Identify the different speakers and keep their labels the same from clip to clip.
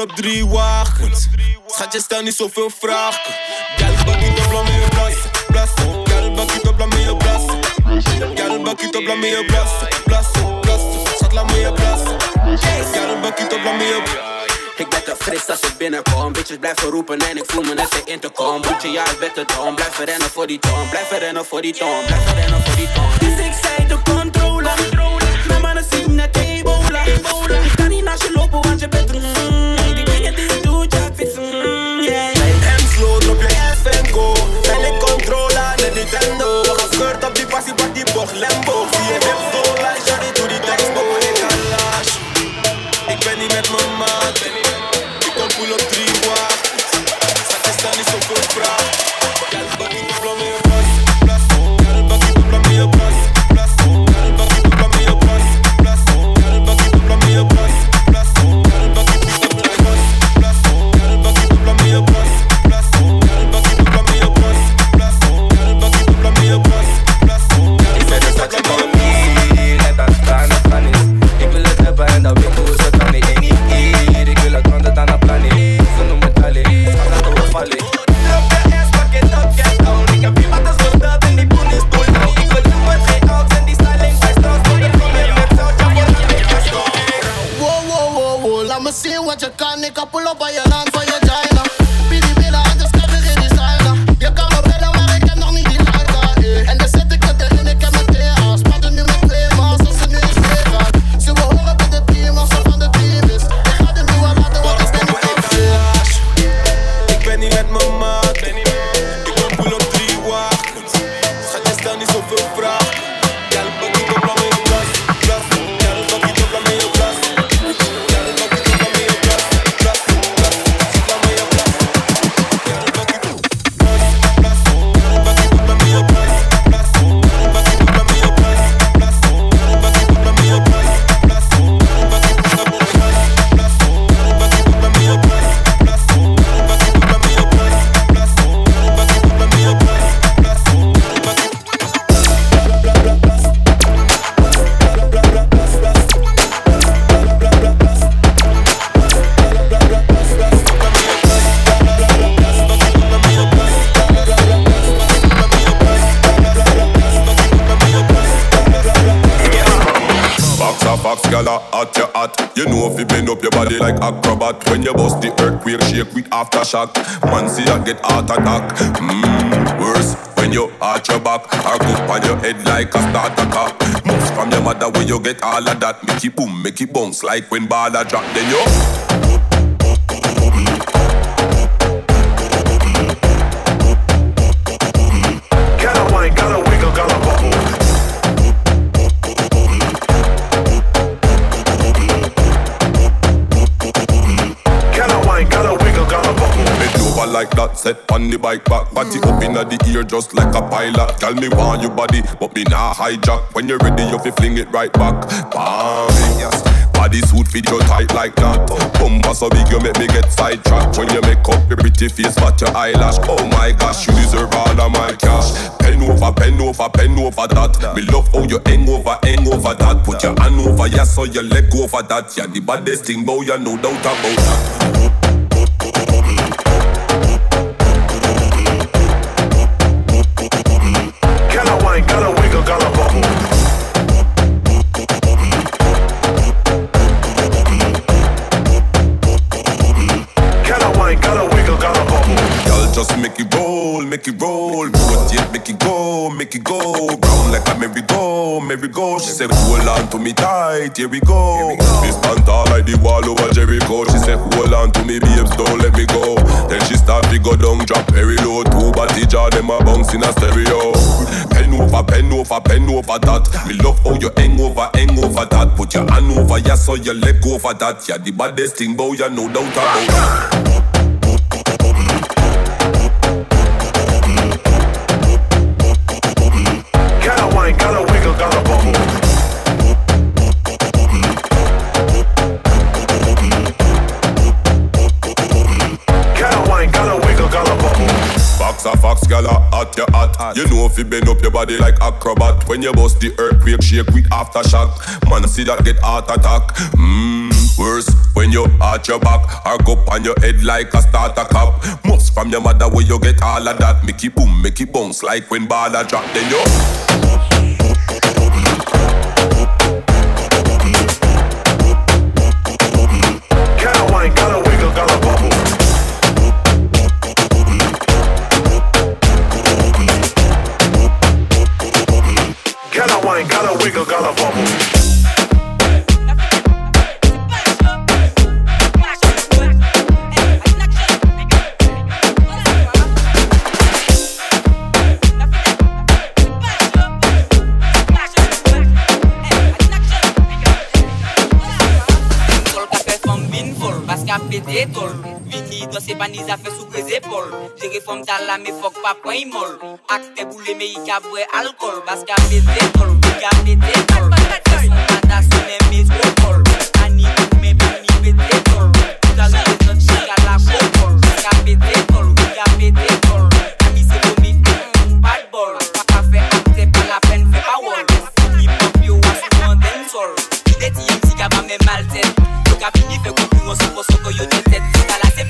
Speaker 1: poel op drie wagens. Schatje, stel niet zoveel vragen. Gal, bakkie op, laat me je blassen. Blassen. Gal, bakkie op, laat me je blassen. Gal, bakkie op, laat me je blassen. Blassen, blassen. Schat, laat me je blassen. Gal, bakkie op, laat me je ik ben te fris als ik binnenkom. Bitches blijven roepen en ik voel me net in intercom. Boetje, ja, ik ben te dom. Blijf rennen voor die toon. Blijf rennen voor die toon. Blijf rennen voor die toon. Dus ik zei de controle. Mijn mannen zien net ebola. Ik kan niet naast je lopen, want je bent een Mm, yeah. Drop go. De Nintendo. your nonsense.
Speaker 2: Shock. Man see I get heart attack. Mmm, worse when you arch your back or go on your head like a starter car. Moves from your mother when you get all of that. Make it boom, make it bounce like when baller drop. Then you. Set on the bike back, body up inna the ear just like a pilot. Tell me want your body, but me nah hijack. When you're ready, you fi fling it right back. Bang, yes. Body suit fit you tight like that. Bumper so big you make me get sidetracked. When you make up your pretty face, but your eyelash. Oh my gosh, you deserve all of my cash. Pen over, pen over, pen over that. Me love how you hang over, hang over that. Put your hand over, yes, so your leg over that. Yeah, the baddest thing, boy, you no doubt about that. Make it roll. Rotate, make it go, make it go. Round like a merry-go, merry-go. She said, hold on to me tight, here we go. This stand tall like the wall over Jericho. She said, hold on to me, babes, don't let me go. Then she start to go down, drop very low. Two body jaw, them a bounce in a stereo. Pen over, pen over, pen over that. Me love how you hang over, hang over that. Put your hand over, yeah, so your leg over that. Yeah, the baddest thing, boy, you no doubt about it. Hot. You know if you bend up your body like acrobat. When you bust the earthquake, shake with aftershock. Man, see that get heart attack. Mmm, worse when you arch your back or go on your head like a starter cup. Most from your mother where you get all of that. Make it boom, make it bounce like when baller drop. Then you.
Speaker 3: Tal la me fok pa pwen imol Ak te boule me i ka vwe alkol. Baska me dekol, me ka me dekol. Se son mada se men me dekol. Ani ou men pe mi pe dekol. Tal me zot chika la kokol. Ska me dekol, me ka me dekol. Ami se komi mmm bad bol. Pa ka fe akte pa la pen fe pa wol. Hip hop yo wasi mwen den sol. Deti yon si ka ba men mal ten Yo ka fini fe konkuron se
Speaker 4: posoko yo den tet. Ska la se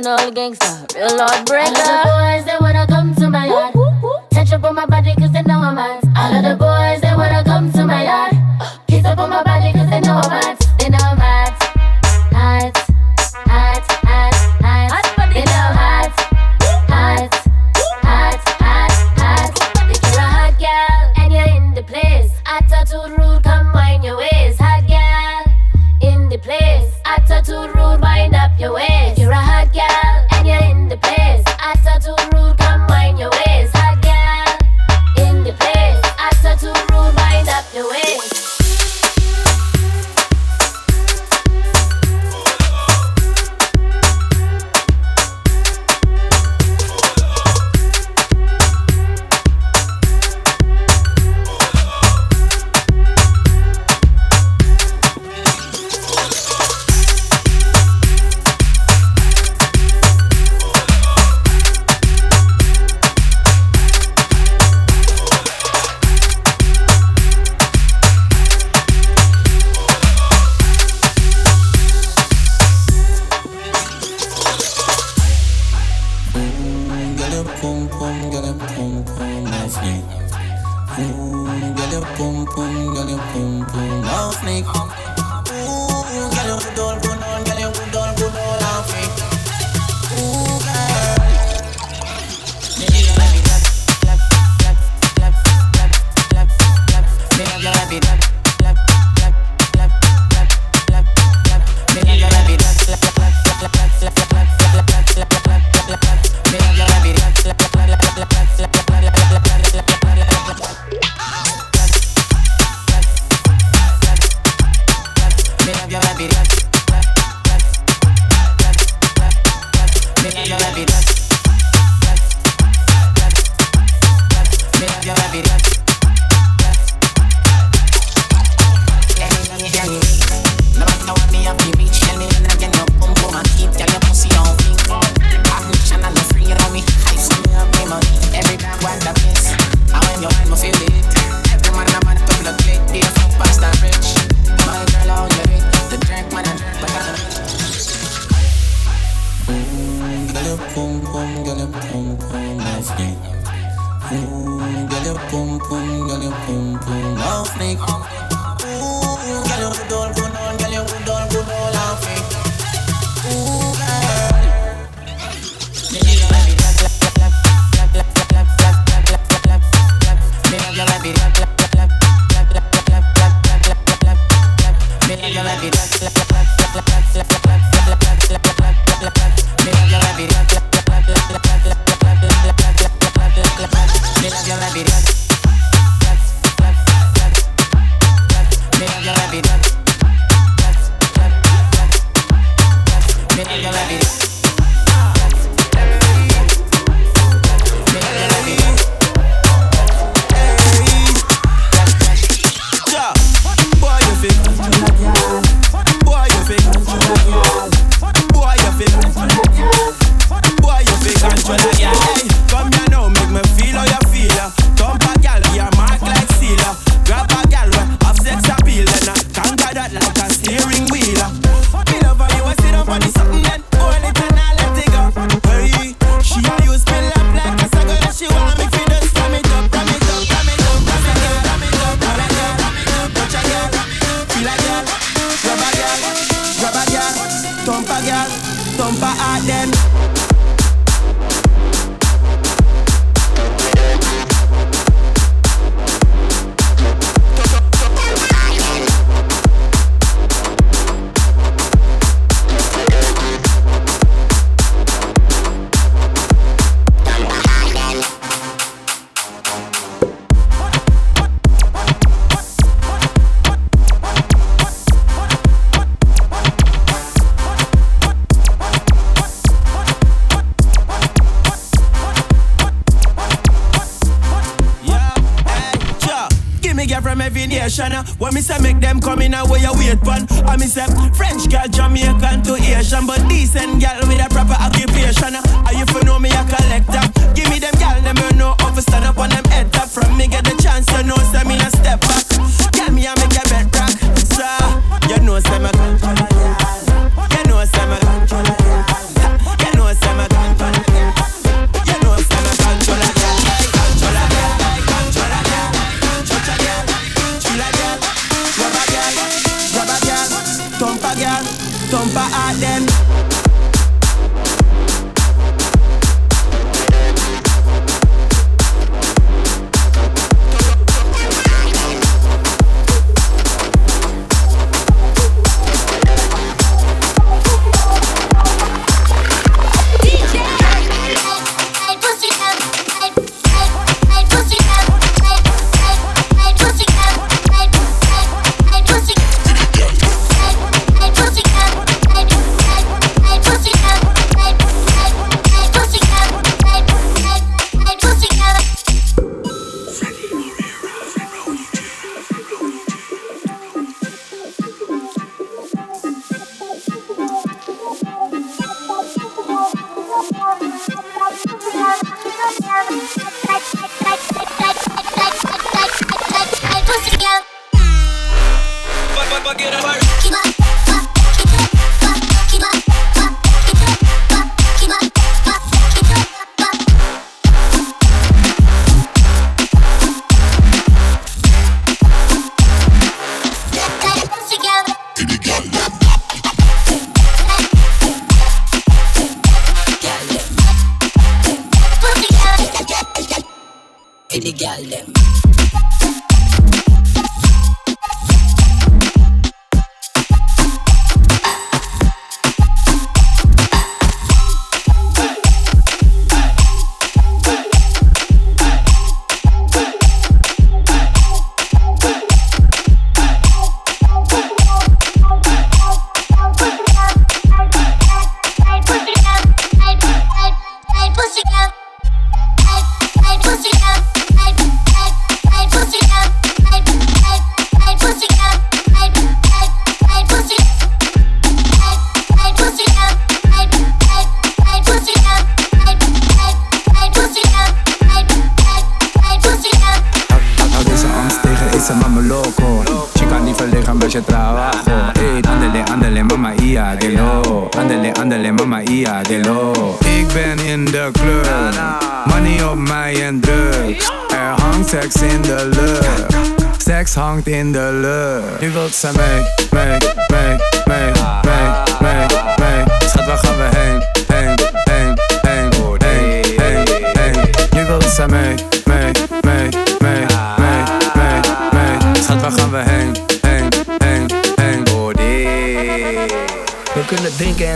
Speaker 4: boys they
Speaker 5: Make your life be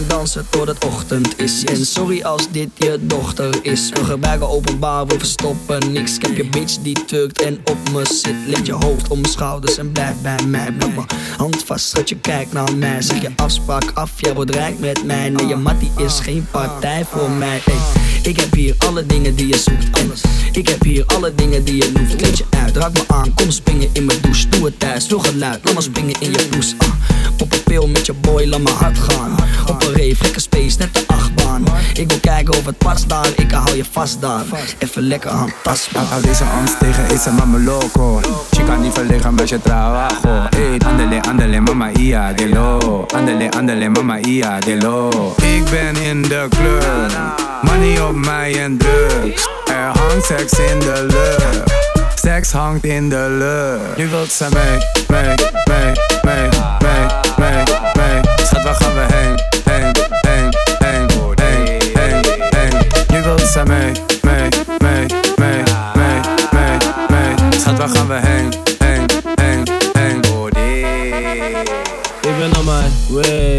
Speaker 6: dansen tot het ochtend is. En sorry als dit je dochter is. We gebruiken openbaar, we verstoppen niks. Ik heb je bitch die tukt en op me zit. Leg je hoofd om mijn schouders en blijf bij mij. Mijn hand vast, schat je kijkt naar mij. Zeg je afspraak af, jij wordt rijk met mij. Nee, je mattie is geen partij voor mij. ik heb hier alle dingen die je zoekt. En ik heb hier alle dingen die je loeft. Kleed je uit, raak me aan, kom springen in mijn douche. Doe het thuis, veel geluid, laat me springen in je poes. Uh, met je boy, laat me hard gaan. Op een rave, lekker space, net de achtbaan. Ik wil kijken of het past daar, ik hou je vast daar. Even lekker handtastbaar.
Speaker 7: Hou deze angst tegen, is mama loco. Chica niet verlegen met je trabajo. Hey, andele, andele, mama ia de lo. Andele, andele, mama ia de lo. Ik ben in de club, money op mij en drugs. Er hangt seks in de lucht. Seks hangt in de lucht. Nu wilt ze mee, mee, mee, mee, mee. Schat, waar gaan we heen,
Speaker 8: op mijn way.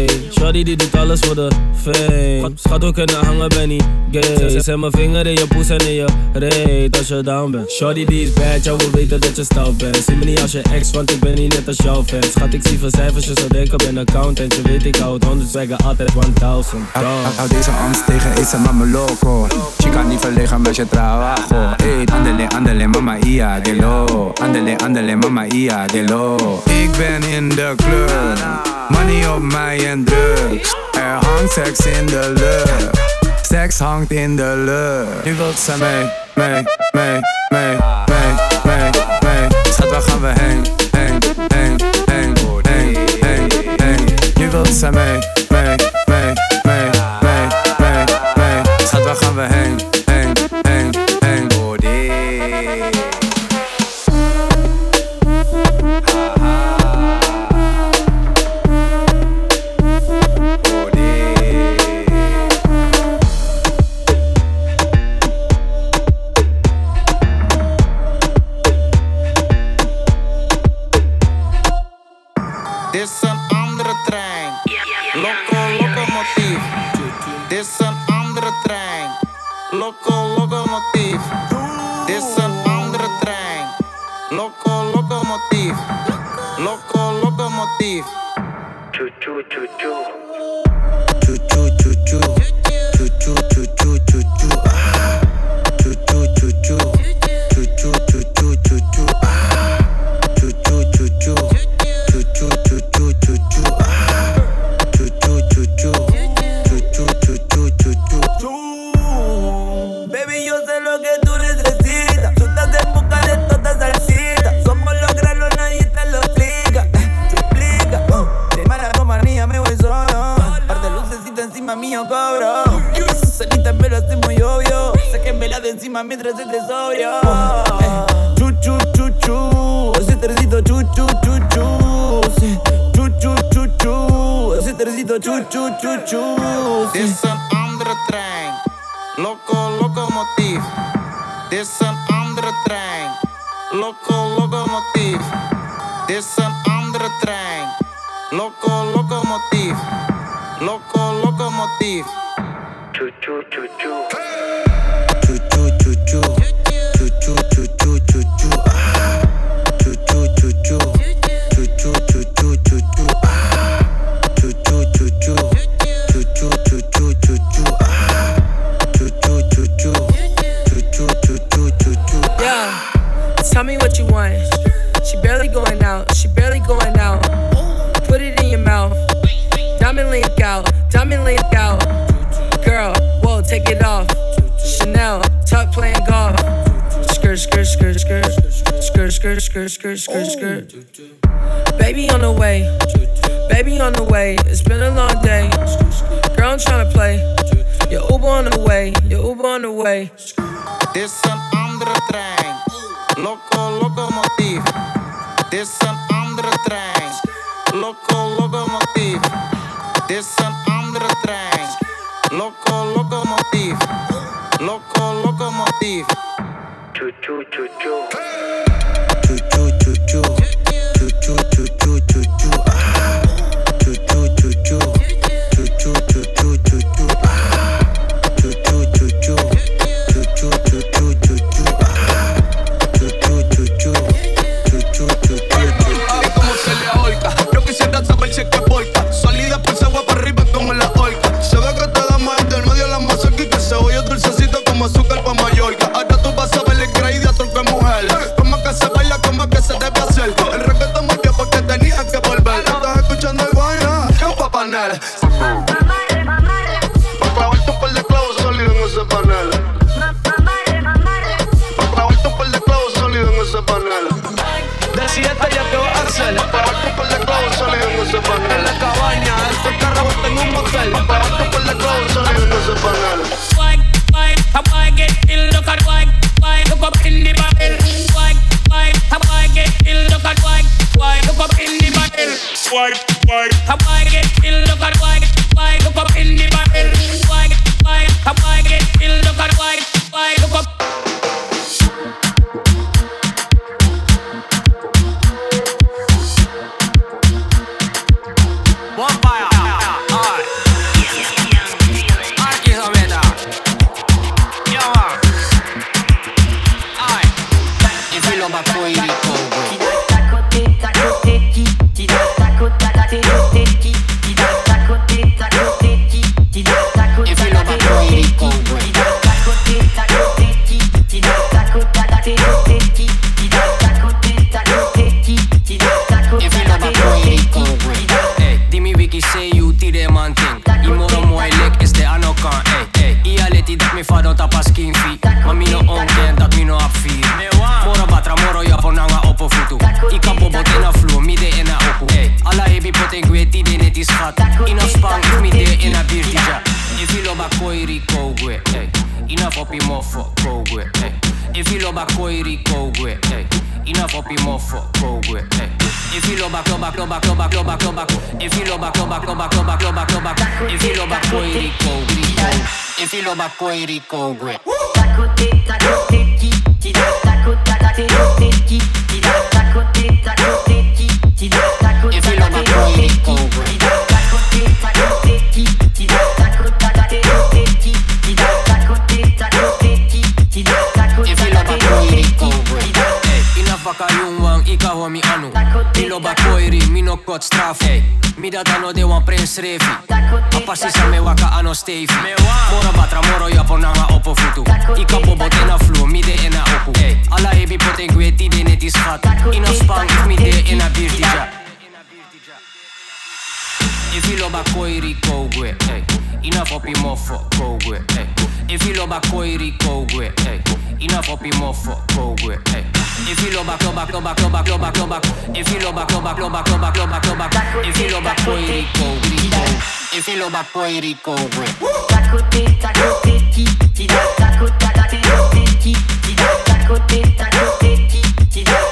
Speaker 8: Shorty die doet alles voor de fame. Schat, we kunnen hangen, ben niet gay. Zet mijn vinger in je poes en in je reet als je down bent. Shorty die is bad, jou wil weten dat je stout bent. Zie me niet als je ex, want ik ben niet net als jouw fan. Schat, ik zie van cijfers, je zou denken, ben accountant. Je weet, ik hou het 100 swagger, altijd 1000.
Speaker 7: Hou deze angst tegen, is een mama loco. Chica niet verlegen met je trabajo. Hey, andele, andele, mama ia de lo. Andele, andele, mama ia de lo. Ik ben in de club, money op mij en Er hangt seks in de lucht. Seks hangt in de lucht. Nu wilt ze mee, mee, mee, mee, mee, mee, mee. Schat, waar gaan we heen, heen, heen, heen, heen, heen, heen. Nu wilt ze mee,
Speaker 9: Loco, locomotief. Loco, locomotief. Choo choo choo choo. Choo Dit is een andere trein. Loco, locomotief. Dit is een andere trein. Loco, locomotief. Dit is een andere trein. Loco, locomotief. Loco, locomotief. Choo choo choo choo. Choo
Speaker 10: Skirt, skirt, skirt, skirt, skirt, skirt. Baby on the way, baby on the way. It's been a long day. Girl, I'm tryna play. Your Uber on the way, your Uber on the way.
Speaker 9: Dit is een andere trein. Loco, locomotief. Dit is een andere trein. Loco, locomotief. Dit is een andere trein. Loco, locomotief. Loco, locomotief. Choo choo choo choo. Choo
Speaker 11: Ifilo ba koiri kogwe.
Speaker 12: Tacote, tacote, ti, ti, tacote, tacote, ti, ti, tacote, tacote, ti, ti, tacote,
Speaker 11: Ifilo ba koiri kogwe.
Speaker 12: tacote, tacote, ti, ti, tacote,
Speaker 11: Faka yung wang ika ho mi anu. Ilo ba koiri mino kot straf. Ey, mida dano de wan prince refi. Apa sisa me waka ano stefi. Moro batra moro ya ponanga opo futu. Ika bobo tena flu mi de ena oku. Ala hebi poten kwe de neti schat. Ino spang if mi de ena birtija. Ifilo ba koiri kogwe. Ina fopi mofo kogwe, ey. Ifilo ba koiri kogwe, ey. Ina fopi mofo kogwe, ey. Ifilo ba kloba kloba kloba kloba kloba. Ifilo ba kloba kloba kloba kloba kloba. Ifilo ba koiri kogwe. Ifilo ba koiri kogwe.
Speaker 12: tacote, tacote, ti, ti, tacote, tacote, ti, ti, tacote, tacote, ti, ti, tacote,